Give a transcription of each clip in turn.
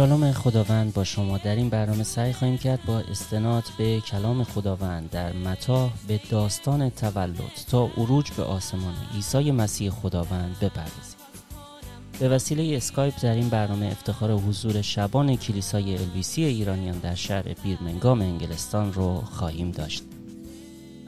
شالوم خداوند با شما. در این برنامه سعی خواهیم کرد با استناد به کلام خداوند در متی به داستان تولد تا عروج به آسمان عیسی مسیح خداوند بپردازیم. به وسیله اسکایپ در این برنامه افتخار حضور شبان کلیسای الویسی ایرانیان در شهر بیرمنگام انگلستان رو خواهیم داشت.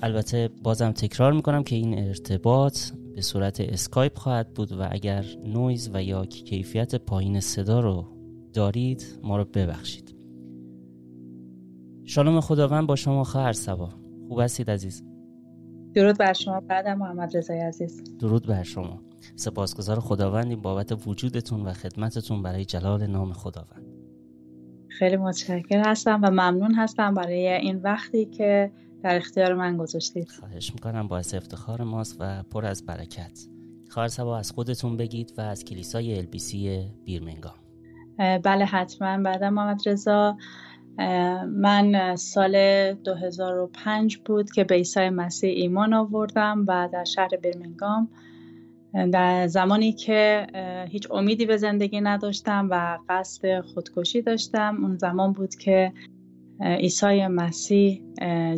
البته بازم تکرار می‌کنم که این ارتباط به صورت اسکایپ خواهد بود و اگر نویز و یا کیفیت پایین صدا رو دارید ما رو ببخشید. شالوم خداوند با شما خواهر سبا خوب هستید عزیز؟ درود بر شما بعدم محمد رضای عزیز. درود بر شما. سپاسگزار خداوندیم بابت وجودتون و خدمتتون برای جلال نام خداوند. خیلی متشکر هستم و ممنون هستم برای این وقتی که در اختیار من گذاشتید. خواهش می‌کنم باعث افتخار ماست و پر از برکت. خواهر سبا از خودتون بگید و از کلیسای البیسی بیرمنگام. بله حتما. بعد محمد رضا من سال 2005 بود که به عیسی مسیح ایمان آوردم و در شهر برمنگام. در زمانی که هیچ امیدی به زندگی نداشتم و قصد خودکشی داشتم اون زمان بود که عیسی مسیح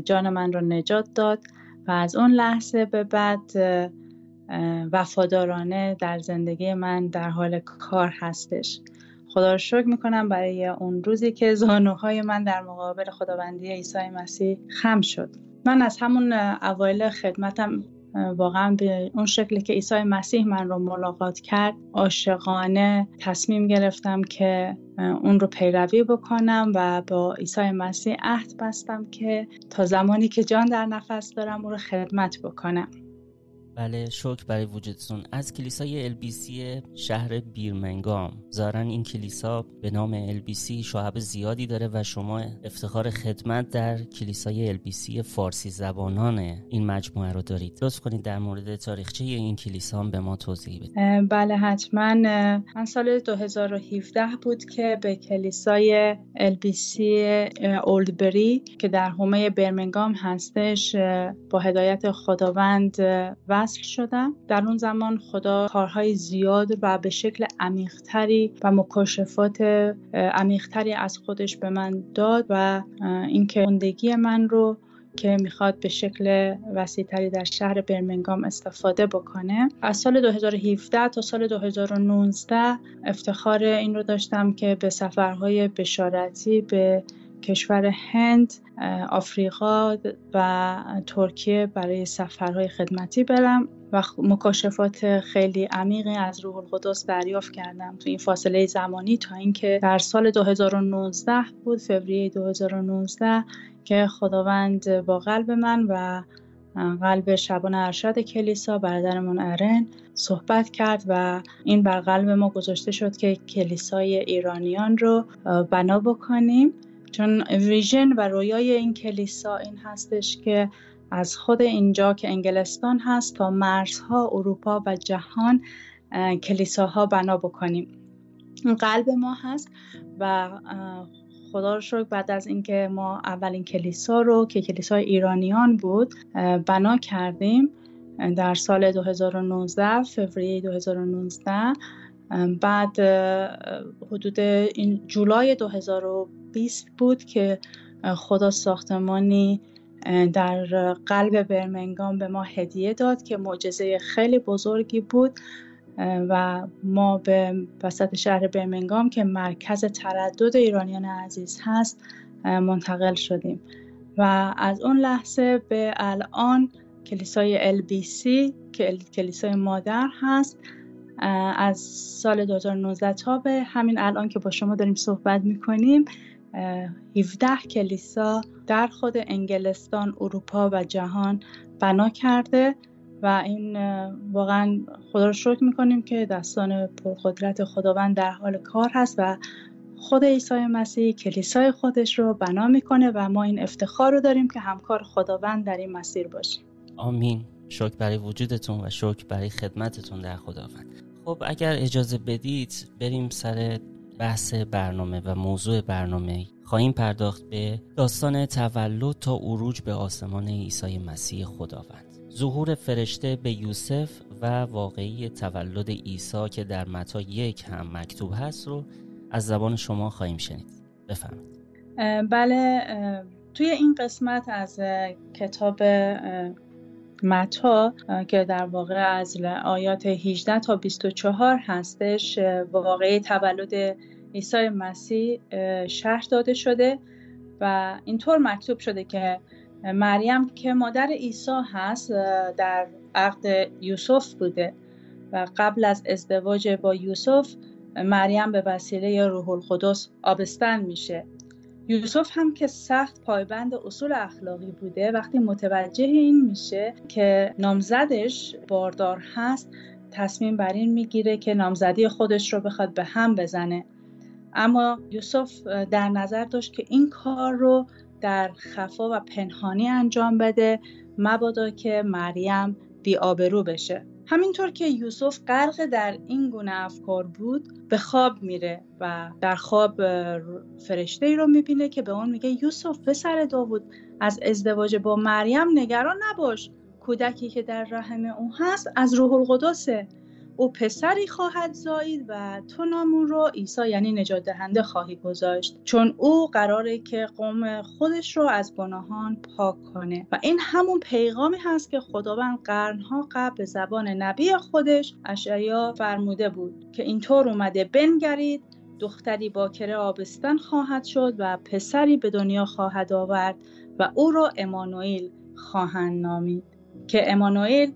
جان من رو نجات داد و از اون لحظه به بعد وفادارانه در زندگی من در حال کار هستش. خدا رو شکر می‌کنم برای اون روزی که زانوهای من در مقابل خداوندی عیسی مسیح خم شد. من از همون اوایل خدمتم واقعا به اون شکلی که عیسی مسیح من رو ملاقات کرد عاشقانه تصمیم گرفتم که اون رو پیروی بکنم و با عیسی مسیح عهد بستم که تا زمانی که جان در نفس دارم او رو خدمت بکنم. بله شکر برای وجودتون. از کلیسای البیسی شهر بیرمنگام. ظاهرا این کلیسا به نام البیسی شعب زیادی داره و شما افتخار خدمت در کلیسای البیسی فارسی زبانان این مجموعه رو دارید. لطف کنید در مورد تاریخچه این کلیسا هم به ما توضیح بدید. بله حتما. من سال 2017 بود که به کلیسای البیسی اولدبری که در حومه برمنگام هستش با هدایت خداوند و وصل شدم. در اون زمان خدا کارهای زیاد و به شکل عمیقتری و مکاشفات عمیقتری از خودش به من داد و اینکه زندگی من رو که می‌خواد به شکل وسیعتری در شهر برمنگام استفاده بکنه. از سال 2017 تا سال 2019 افتخار این رو داشتم که به سفرهای بشارتی به کشور هند آفریقا و ترکیه برای سفرهای خدمتی برم و مکاشفات خیلی عمیقی از روح القدس دریافت کردم تو این فاصله زمانی تا اینکه در سال 2019 بود فوریه 2019 که خداوند با قلب من و قلب شبان ارشد کلیسا برادرمون ارن صحبت کرد و این بر قلب ما گذاشته شد که کلیسای ایرانیان رو بنا بکنیم. چون ویژن و رویای این کلیسا این هستش که از خود اینجا که انگلستان هست تا مرزها اروپا و جهان کلیساها بنا بکنیم. قلب ما هست و خدا رو شکر بعد از اینکه ما اولین کلیسا رو که کلیسای ایرانیان بود بنا کردیم در سال 2019 فوریه 2019 بعد حدود این جولای 2020 بود که خدا ساختمانی در قلب برمنگام به ما هدیه داد که معجزه خیلی بزرگی بود و ما به وسط شهر برمنگام که مرکز تردد ایرانیان عزیز هست منتقل شدیم. و از اون لحظه به الان کلیسای LBC که کلیسای مادر هست. از سال 2019 تا به همین الان که با شما داریم صحبت می‌کنیم 17 کلیسا در خود انگلستان، اروپا و جهان بنا کرده و این واقعا خدا رو شکر می‌کنیم که دستان پرقدرت خداوند در حال کار هست و خود عیسی مسیح کلیسای خودش رو بنا می‌کنه و ما این افتخار رو داریم که همکار خداوند در این مسیر باشیم. آمین. شکر برای وجودتون و شکر برای خدمتتون در خداوند. خب اگر اجازه بدید بریم سر بحث برنامه و موضوع برنامه. خواهیم پرداخت به داستان تولد تا عروج به آسمان عیسی مسیح خداوند. ظهور فرشته به یوسف و واقعی تولد عیسی که در متا یک هم مکتوب هست رو از زبان شما خواهیم شنید. بفرمایید. بله توی این قسمت از کتاب متا که در واقع از آیات 18 تا 24 هستش واقعی تولد عیسی مسیح شرح داده شده و اینطور مکتوب شده که مریم که مادر عیسی هست در عقد یوسف بوده و قبل از ازدواج با یوسف مریم به وسیله روح القدس آبستن میشه. یوسف هم که سخت پایبند اصول اخلاقی بوده وقتی متوجه این میشه که نامزدش باردار هست تصمیم بر این می‌گیره که نامزدی خودش رو بخواد به هم بزنه. اما یوسف در نظر داشت که این کار رو در خفا و پنهانی انجام بده مبادا که مریم بیآبرو بشه. همینطور که یوسف غرق در این گونه افکار بود به خواب میره و در خواب فرشته ای رو می‌بینه که به اون میگه یوسف پسر داوود از ازدواج با مریم نگران نباش. کودکی که در رحم او هست از روح القدسه. او پسری خواهد زایید و تو نامون رو عیسی یعنی نجات دهنده خواهی گذاشت چون او قراره که قوم خودش رو از گناهان پاک کنه. و این همون پیغامی هست که خداوند قرنها قبل به زبان نبی خودش اشعیا فرموده بود که اینطور اومده بنگرید دختری باکره آبستن خواهد شد و پسری به دنیا خواهد آورد و او را امانوئیل خواهند نامید. که امانوئیل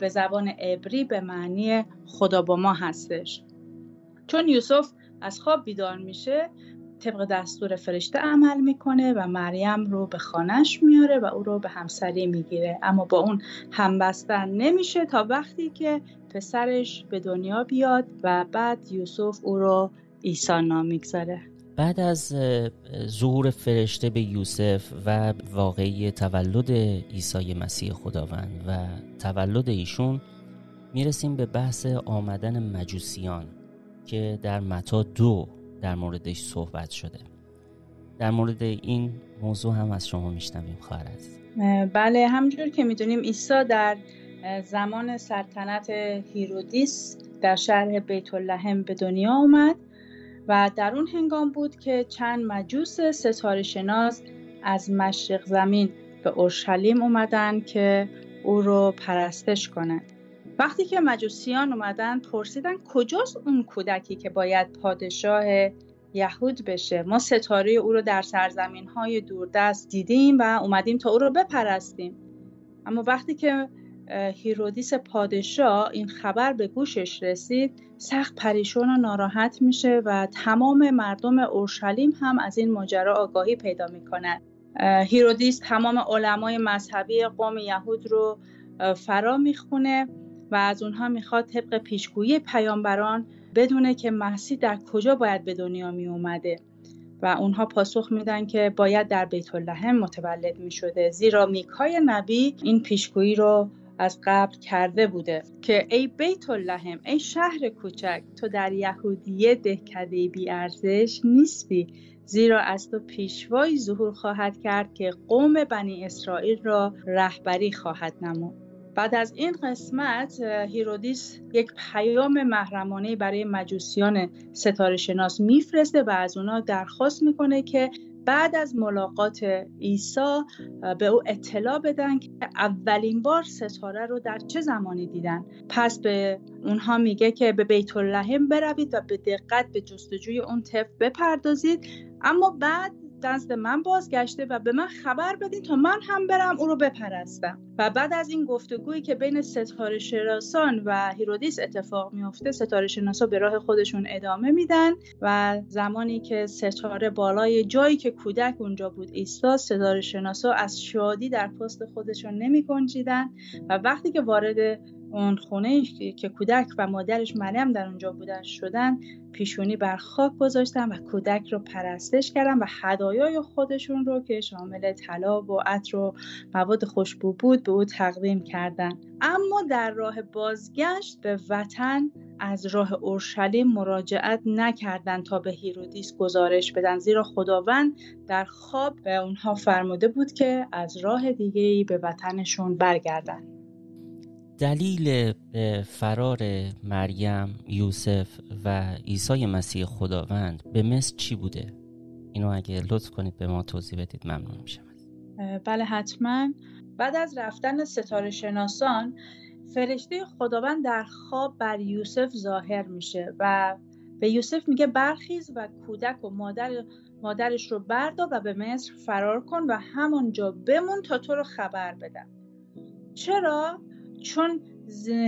به زبان عبری به معنی خدا با ما هستش. چون یوسف از خواب بیدار میشه طبق دستور فرشته عمل می‌کنه و مریم رو به خانش میاره و او رو به همسری می‌گیره. اما با اون همبستن نمیشه تا وقتی که پسرش به دنیا بیاد و بعد یوسف او رو عیسی نام می‌گذاره. بعد از ظهور فرشته به یوسف و واقعی تولد عیسی مسیح خداوند و تولد ایشون می‌رسیم به بحث آمدن مجوسیان که در متا دو در موردش صحبت شده. در مورد این موضوع هم از شما میشنویم خواهر بله همجور که می‌دونیم عیسی در زمان سلطنت هیرودیس در شهر بیت اللحم به دنیا آمد. و در اون هنگام بود که چند مجوس ستاره شناس از مشرق زمین به اورشلیم اومدن که او رو پرستش کنند. وقتی که مجوسیان اومدن پرسیدن کجاست اون کودکی که باید پادشاه یهود بشه ما ستاره او رو در سرزمین های دوردست دیدیم و اومدیم تا او رو بپرستیم اما وقتی که هیرودیس پادشاه این خبر به گوشش رسید سخت پریشان و ناراحت میشه و تمام مردم اورشلیم هم از این ماجرا آگاهی پیدا می‌کنند هیرودیس تمام علمای مذهبی قوم یهود رو فرا می‌خونه و از اونها می‌خواد طبق پیشگویی پیامبران بدونه که مسیح در کجا باید به دنیا می اومده و اونها پاسخ میدن که باید در بیت لحم متولد می شده زیرا میکای نبی این پیشگویی رو از قبل کرده بوده که ای بیت اللحم ای شهر کوچک تو در یهودیه دهکده بی ارزش نیستی زیرا از تو پیشوایی ظهور خواهد کرد که قوم بنی اسرائیل را رهبری خواهد نمود. بعد از این قسمت هیرودیس یک پیام محرمانه برای مجوسیان ستاره شناس میفرسته و از اونا درخواست می‌کنه که بعد از ملاقات عیسی به او اطلاع بدن که اولین بار ستاره رو در چه زمانی دیدن. پس به اونها میگه که به بیت اللحم بروید و به دقت به جستجوی اون طفل بپردازید. اما بعد دست من بازگشته و به من خبر بدین تا من هم برم او رو بپرستم. و بعد از این گفتگویی که بین ستاره شناسان و هیرودیس اتفاق میفته ستاره شناسا به راه خودشون ادامه میدن و زمانی که ستاره بالای جایی که کودک اونجا بود ایستا ستاره شناسا از شادی در پست خودشون نمی و وقتی که وارد اون خونه که کودک و مادرش مریم در اونجا بودن شدن پیشونی بر خاک گذاشتن و کودک رو پرستش کردن و هدایای خودشون رو که شامل طلا و عطر و مواد خوشبو بود به او تقدیم کردن. اما در راه بازگشت به وطن از راه اورشلیم مراجعت نکردند تا به هیرودیس گزارش بدن. زیرا خداوند در خواب به اونها فرموده بود که از راه دیگه به وطنشون برگردن. دلیل فرار مریم یوسف و عیسی مسیح خداوند به مصر چی بوده؟ اینو اگه لطف کنید به ما توضیح بدید ممنون میشم. بله حتما. بعد از رفتن ستاره شناسان فرشته خداوند در خواب بر یوسف ظاهر میشه و به یوسف میگه برخیز و کودک و مادر مادرش رو بردار و به مصر فرار کن و همونجا بمون تا تو رو خبر بدم. چرا؟ چون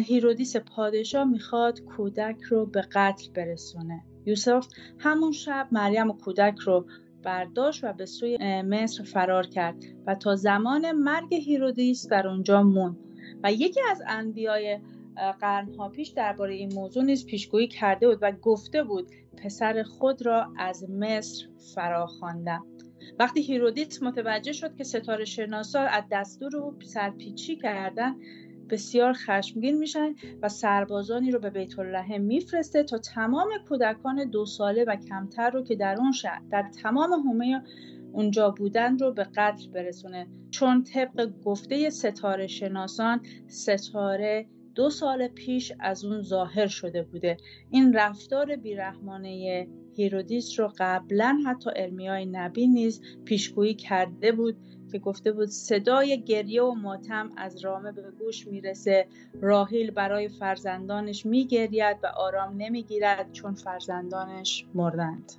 هیرودیس پادشاه می‌خواد کودک رو به قتل برسونه. یوسف همون شب مریم و کودک رو برداشت و به سوی مصر فرار کرد و تا زمان مرگ هیرودیس در اونجا موند. و یکی از انبیای قرنها پیش درباره این موضوع نیز پیشگویی کرده بود و گفته بود پسر خود را از مصر فرا خواندم وقتی هیرودیس متوجه شد که ستاره شناسا از دستور او سرپیچی کردن بسیار خشمگین میشن و سربازانی رو به بیت لحم میفرسته تا تمام کودکان دو ساله و کمتر رو که در اون شهر در تمام حومه اونجا بودن رو به قتل برسونه. چون طبق گفته ستاره شناسان ستاره دو سال پیش از اون ظاهر شده بوده. این رفتار بیرحمانه هیرودیس رو قبلا حتی علمیای نبی نیز پیشگویی کرده بود که گفته بود صدای گریه و ماتم از رامه به گوش می‌رسه. راهیل برای فرزندانش میگرید و آرام نمی‌گیرد چون فرزندانش مردند.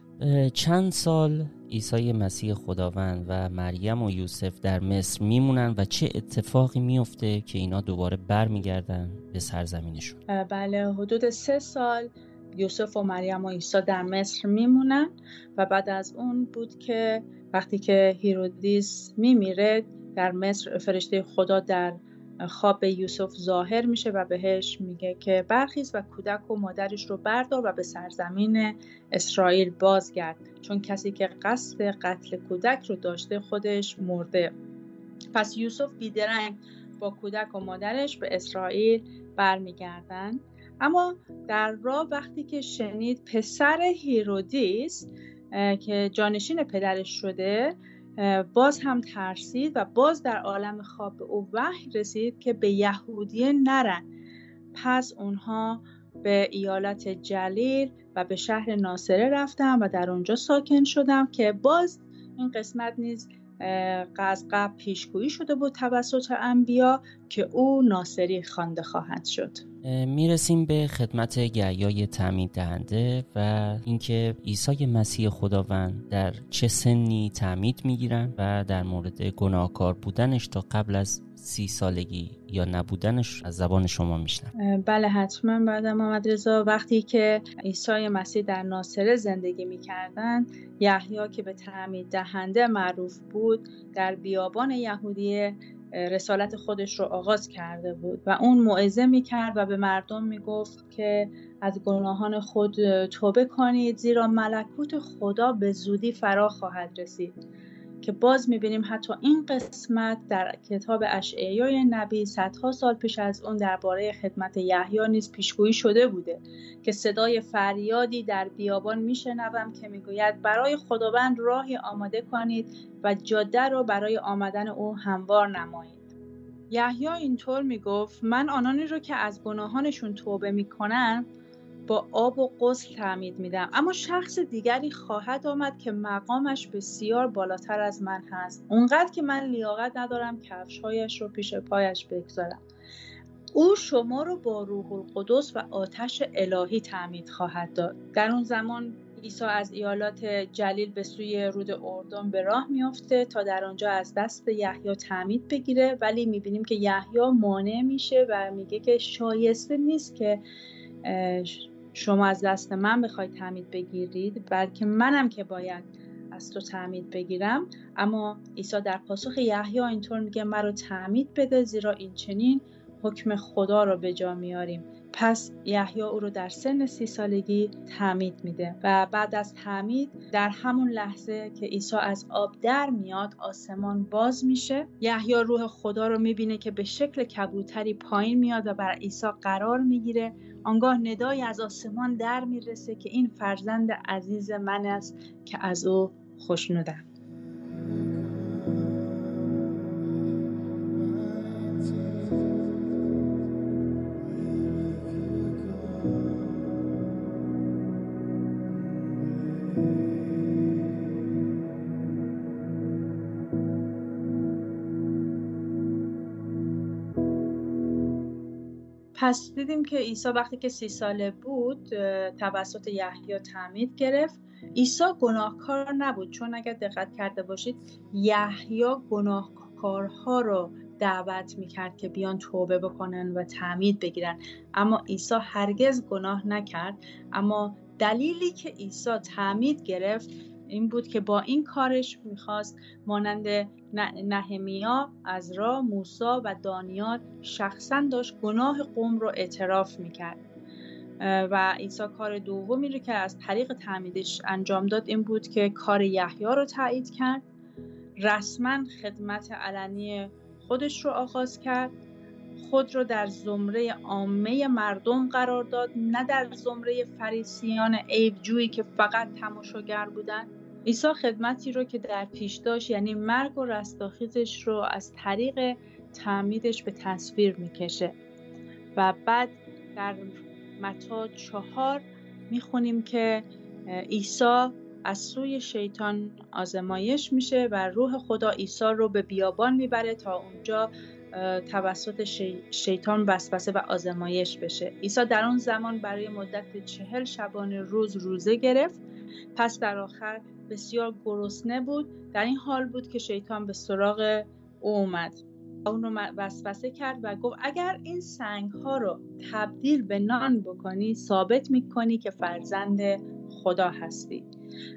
چند سال عیسی مسیح خداوند و مریم و یوسف در مصر میمونن و چه اتفاقی میفته که اینا دوباره برمیگردن به سرزمینشون؟ بله حدود سه سال یوسف و مریم و عیسی در مصر میمونن و بعد از اون بود که وقتی که هیرودیس میمیره در مصر فرشته خدا در خواب یوسف ظاهر میشه و بهش میگه که برخیز و کودک و مادرش رو بردار و به سرزمین اسرائیل بازگرد چون کسی که قصد قتل کودک رو داشته خودش مرده. پس یوسف بیدرنگ با کودک و مادرش به اسرائیل برمیگردن. اما در راه وقتی که شنید پسر هیرودیس که جانشین پدرش شده باز هم ترسید و باز در عالم خواب او وحی رسید که به یهودیه نرن. پس اونها به ایالت جلیل و به شهر ناصره رفتم و در اونجا ساکن شدم که باز این قسمت نیز از قبل پیشگویی شده بود توسط انبیا که او ناصری خوانده خواهد شد. می‌رسیم به خدمت گیای تعمید دهنده و اینکه عیسی مسیح خداوند در چه سنی تعمید می‌گیرن و در مورد گناهکار بودنش تا قبل از سی سالگی یا نبودنش از زبان شما میشنم بله حتما بعد محمد رضا وقتی که عیسی مسیح در ناصره زندگی می‌کردن یحیی که به تعمید دهنده معروف بود در بیابان یهودیه رسالت خودش رو آغاز کرده بود و اون موعظه می‌کرد و به مردم می‌گفت که از گناهان خود توبه کنید زیرا ملکوت خدا به زودی فرا خواهد رسید. که باز می‌بینیم حتی این قسمت در کتاب اشعیای نبی صدها سال پیش از اون درباره خدمت یحیی نیز پیشگویی شده بوده که صدای فریادی در بیابان میشنوم که می‌گوید برای خداوند راهی آماده کنید و جاده را برای آمدن او هموار نمایید. یحیی اینطور می‌گفت من آنانی رو که از گناهانشون توبه می‌کنن با آب و غسل تعمید میدم. اما شخص دیگری خواهد آمد که مقامش بسیار بالاتر از من هست. اونقدر که من لیاقت ندارم کفشهایش رو پیش پایش بگذارم. او شما رو با روح القدس و آتش الهی تعمید خواهد داد. در اون زمان عیسی از ایالات جلیل به سوی رود اردن به راه میافته تا در آنجا از دست یحیی تعمید بگیره. ولی می‌بینیم که یحیی مانع میشه و میگه که شایسته نیست که شما از دست من بخواید تعمید بگیرید بلکه منم که باید از تو تعمید بگیرم. اما عیسی در پاسخ یحیی اینطور میگه مرا تعمید بده زیرا این چنین حکم خدا رو به جا میاریم. پس یحیی او رو در سن سی سالگی تعمید میده و بعد از تعمید در همون لحظه که عیسی از آب در میاد آسمان باز میشه. یحیی روح خدا رو می‌بینه که به شکل کبوتری پایین میاد و بر عیسی قرار می‌گیره. آنگاه ندایی از آسمان در می‌رسه که این فرزند عزیز من است که از او خوشنودم. پس دیدیم که عیسی وقتی که سی ساله بود توسط یحیی تعمید گرفت. عیسی گناهکار نبود چون اگر دقت کرده باشید یحیی گناهکارها رو دعوت می‌کرد که بیان توبه بکنن و تعمید بگیرن. اما عیسی هرگز گناه نکرد. اما دلیلی که عیسی تعمید گرفت این بود که با این کارش می‌خواست مانند نهمیا از را موسا و دانیال شخصا داشت گناه قوم رو اعتراف می‌کرد. و عیسی کار دومی رو که از طریق تعمیدش انجام داد این بود که کار یحیی رو تایید کرد. رسما خدمت علنی خودش رو آغاز کرد. خود رو در زمره عامه مردم قرار داد نه در زمره فریسیان عیبجویی که فقط تماشاگر بودند. عیسی خدمتی رو که در پیش داشت یعنی مرگ و رستاخیزش رو از طریق تعمیدش به تصویر می‌کشه. و بعد در متا چهار می‌خونیم که عیسی از سوی شیطان آزمایش میشه و روح خدا عیسی رو به بیابان می‌بره تا اونجا توسط شیطان وسوسه و آزمایش بشه. عیسی در اون زمان برای مدت چهل شبانه روز روزه گرفت. پس در آخر بسیار گرسنه بود. در این حال بود که شیطان به سراغ او اومد. اون رو وسوسه کرد و گفت اگر این سنگ ها رو تبدیل به نان بکنی ثابت می‌کنی که فرزند خدا هستی.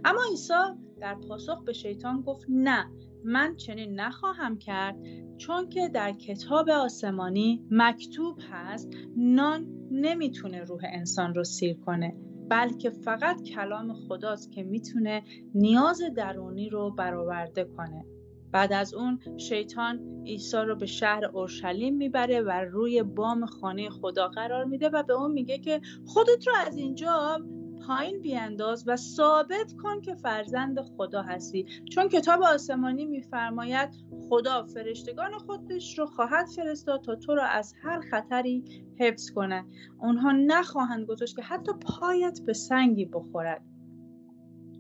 اما عیسی در پاسخ به شیطان گفت نه من چنین نخواهم کرد چون که در کتاب آسمانی مکتوب هست نان نمی‌تونه روح انسان رو سیر کنه بلکه فقط کلام خداست که می‌تونه نیاز درونی رو برآورده کنه. بعد از اون شیطان عیسی رو به شهر اورشلیم می‌بره و روی بام خانه خدا قرار میده و به اون میگه که خودت رو از اینجا پایین بیانداز و ثابت کن که فرزند خدا هستی. چون کتاب آسمانی میفرماید خدا فرشتگان خودش رو خواهد فرستاد تا تو را از هر خطری حفظ کنه اونها نخواهند گذاشت که حتی پایت به سنگی بخورد.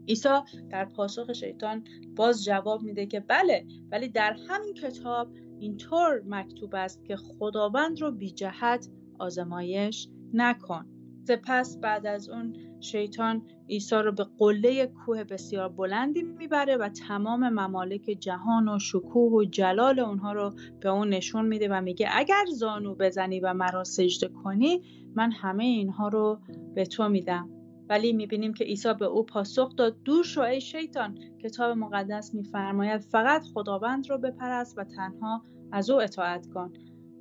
عیسی در پاسخ شیطان باز جواب میده که بله ولی در همین کتاب اینطور مکتوب است که خداوند رو بی جهت آزمایش نکن. سپس بعد از اون شیطان عیسی رو به قله کوه بسیار بلندی می‌بره و تمام ممالک جهان و شکوه و جلال اونها رو به اون نشون میده و میگه اگر زانو بزنی و مرا سجده کنی من همه اینها رو به تو میدم. ولی می‌بینیم که عیسی به او پاسخ داد دور شو ای شیطان! کتاب مقدس میفرماید فقط خداوند رو بپرست و تنها از او اطاعت کن.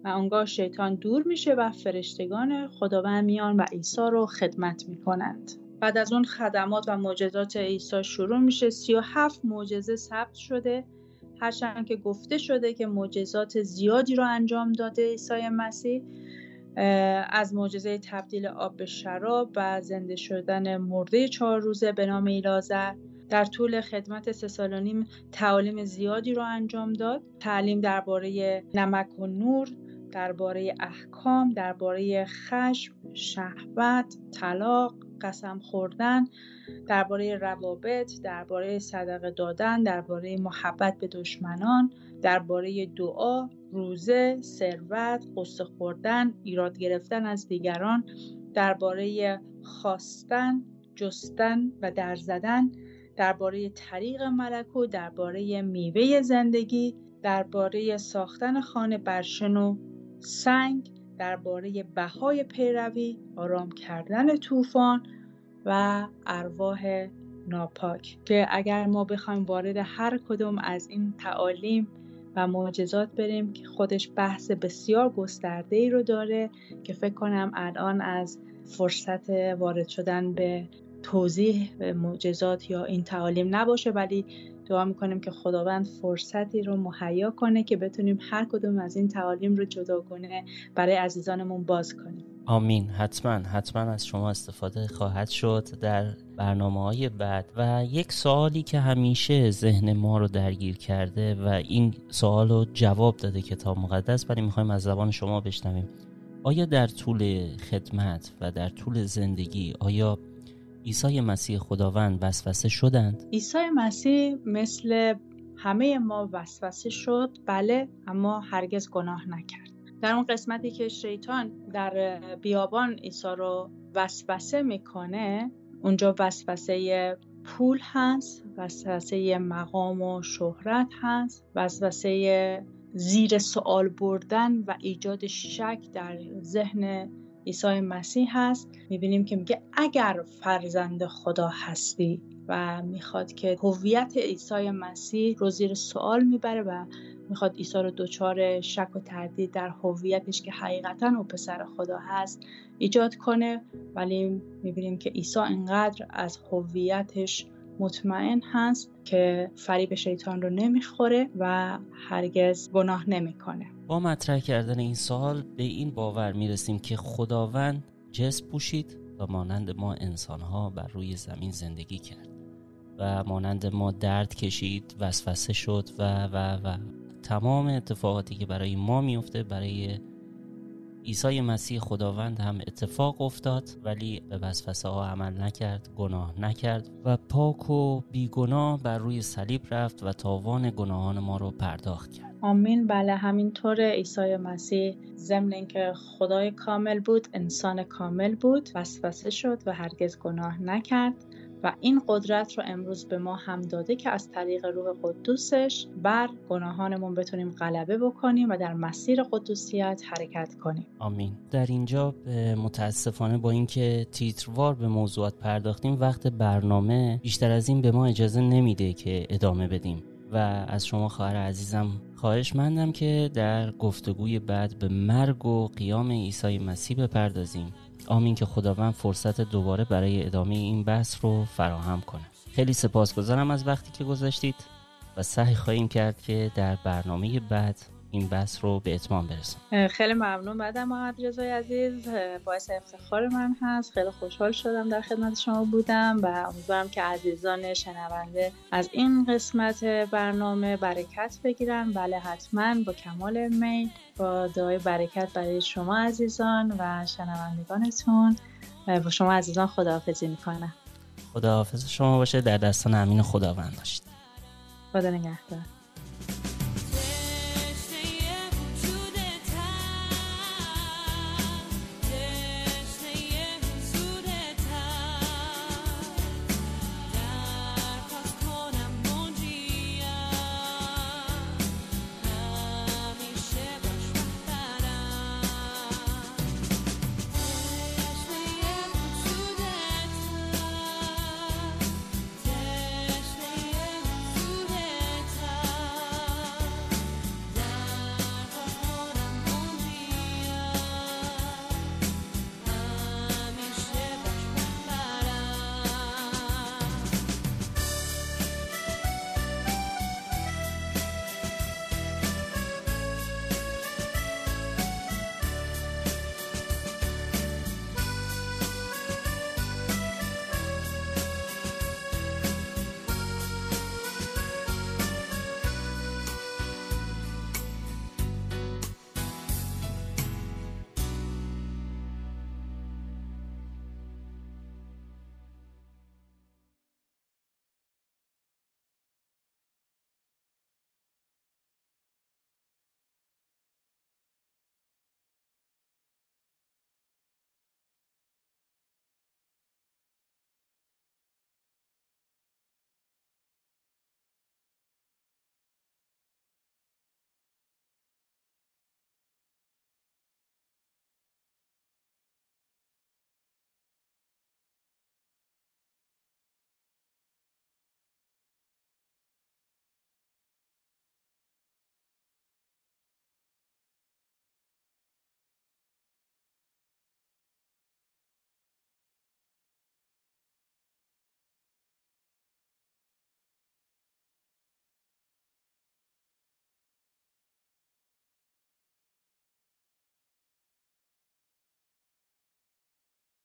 و آنگاه شیطان دور میشه و فرشتگان خداوند میان و عیسی رو خدمت می‌کنند. بعد از اون خدمات و معجزات عیسی شروع میشه. سی و هفت معجزه ثبت شده. هرچند که گفته شده که معجزات زیادی رو انجام داده عیسی مسیح از معجزه تبدیل آب به شراب و زنده شدن مرده چهار روزه به نام ایلازر در طول خدمت سه سال و نیم تعالیم زیادی رو انجام داد. تعلیم درباره نمک و نور درباره احکام درباره خشم شهوت طلاق قسم خوردن درباره روابط درباره صدقه دادن درباره محبت به دشمنان درباره دعا روزه ثروت قصه خوردن ایراد گرفتن از دیگران درباره خواستن جستن و در زدن درباره طریق ملکو درباره میوه زندگی درباره ساختن خانه برشن و سنگ درباره بهای پیروی آرام کردن طوفان و ارواح ناپاک که اگر ما بخوایم وارد هر کدوم از این تعالیم و معجزات بریم که خودش بحث بسیار گسترده ای رو داره که فکر کنم الان از فرصت وارد شدن به توضیح معجزات یا این تعالیم نباشه ولی دعا می‌کنیم که خداوند فرصتی رو مهیا کنه که بتونیم هر کدوم از این تعالیم رو جداگانه برای عزیزانمون باز کنیم. آمین. حتما حتما از شما استفاده خواهد شد در برنامه های بعد و یک سوالی که همیشه ذهن ما رو درگیر کرده و این سوال رو جواب داده کتاب مقدس ولی می‌خوایم از زبان شما بشنویم. آیا در طول خدمت و در طول زندگی آیا عیسی مسیح خداوند وسوسه شدند؟ عیسی مسیح مثل همه ما وسوسه شد بله اما هرگز گناه نکرد در اون قسمتی که شیطان در بیابان عیسی رو وسوسه می‌کنه اونجا وسوسه پول هست وسوسه مقام و شهرت هست وسوسه زیر سوال بردن و ایجاد شک در ذهن عیسی مسیح هست می‌بینیم که میگه اگر فرزند خدا هستی و می‌خواد که هویت عیسی مسیح رو زیر سوال می‌بره و می‌خواد عیسی رو دچار شک و تردید در هویتش که حقیقتا او پسر خدا هست ایجاد کنه ولی می‌بینیم که عیسی انقدر از هویتش مطمئن هست که فریب شیطان رو نمی‌خوره و هرگز گناه نمی‌کنه. با مطرح کردن این سوال به این باور می‌رسیم که خداوند جسم پوشید و مانند ما انسانها بر روی زمین زندگی کرد و مانند ما درد کشید وسوسه شد و و و. تمام اتفاقاتی که برای ما میفته برای عیسی مسیح خداوند هم اتفاق افتاد ولی به وسوسه ها عمل نکرد گناه نکرد و پاک و بیگناه بر روی صلیب رفت و تاوان گناهان ما رو پرداخت کرد. آمین. بله همینطور عیسی مسیح ضمن اینکه خدای کامل بود انسان کامل بود وسوسه شد و هرگز گناه نکرد. و این قدرت رو امروز به ما هم داده که از طریق روح قدوسش بر گناهانمون بتونیم غلبه بکنیم و در مسیر قدوسیت حرکت کنیم. آمین. در اینجا متاسفانه با اینکه تیتروار به موضوعات پرداختیم وقت برنامه بیشتر از این به ما اجازه نمیده که ادامه بدیم. و از شما خواهر عزیزم خواهش مندم که در گفتگوی بعد به مرگ و قیام عیسی مسیح بپردازیم. آمین که خداوند فرصت دوباره برای ادامه این بحث رو فراهم کنه. خیلی سپاسگزارم از وقتی که گذاشتید و سعی خواهیم کرد که در برنامه بعد این بحث رو به اتمام برسیم خیلی ممنون. بعد محمد رضای عزیز باعث افتخار من هست. خیلی خوشحال شدم در خدمت شما بودم و امیدوارم که عزیزان شنونده از این قسمت برنامه برکت بگیرن. بله حتما با کمال میل با دعای برکت برای شما عزیزان و شنوندگانتون با شما عزیزان خداحافظی می‌کنم. خداحافظ شما باشه. در دستان امین خداوند باشید. خدا نگهدار.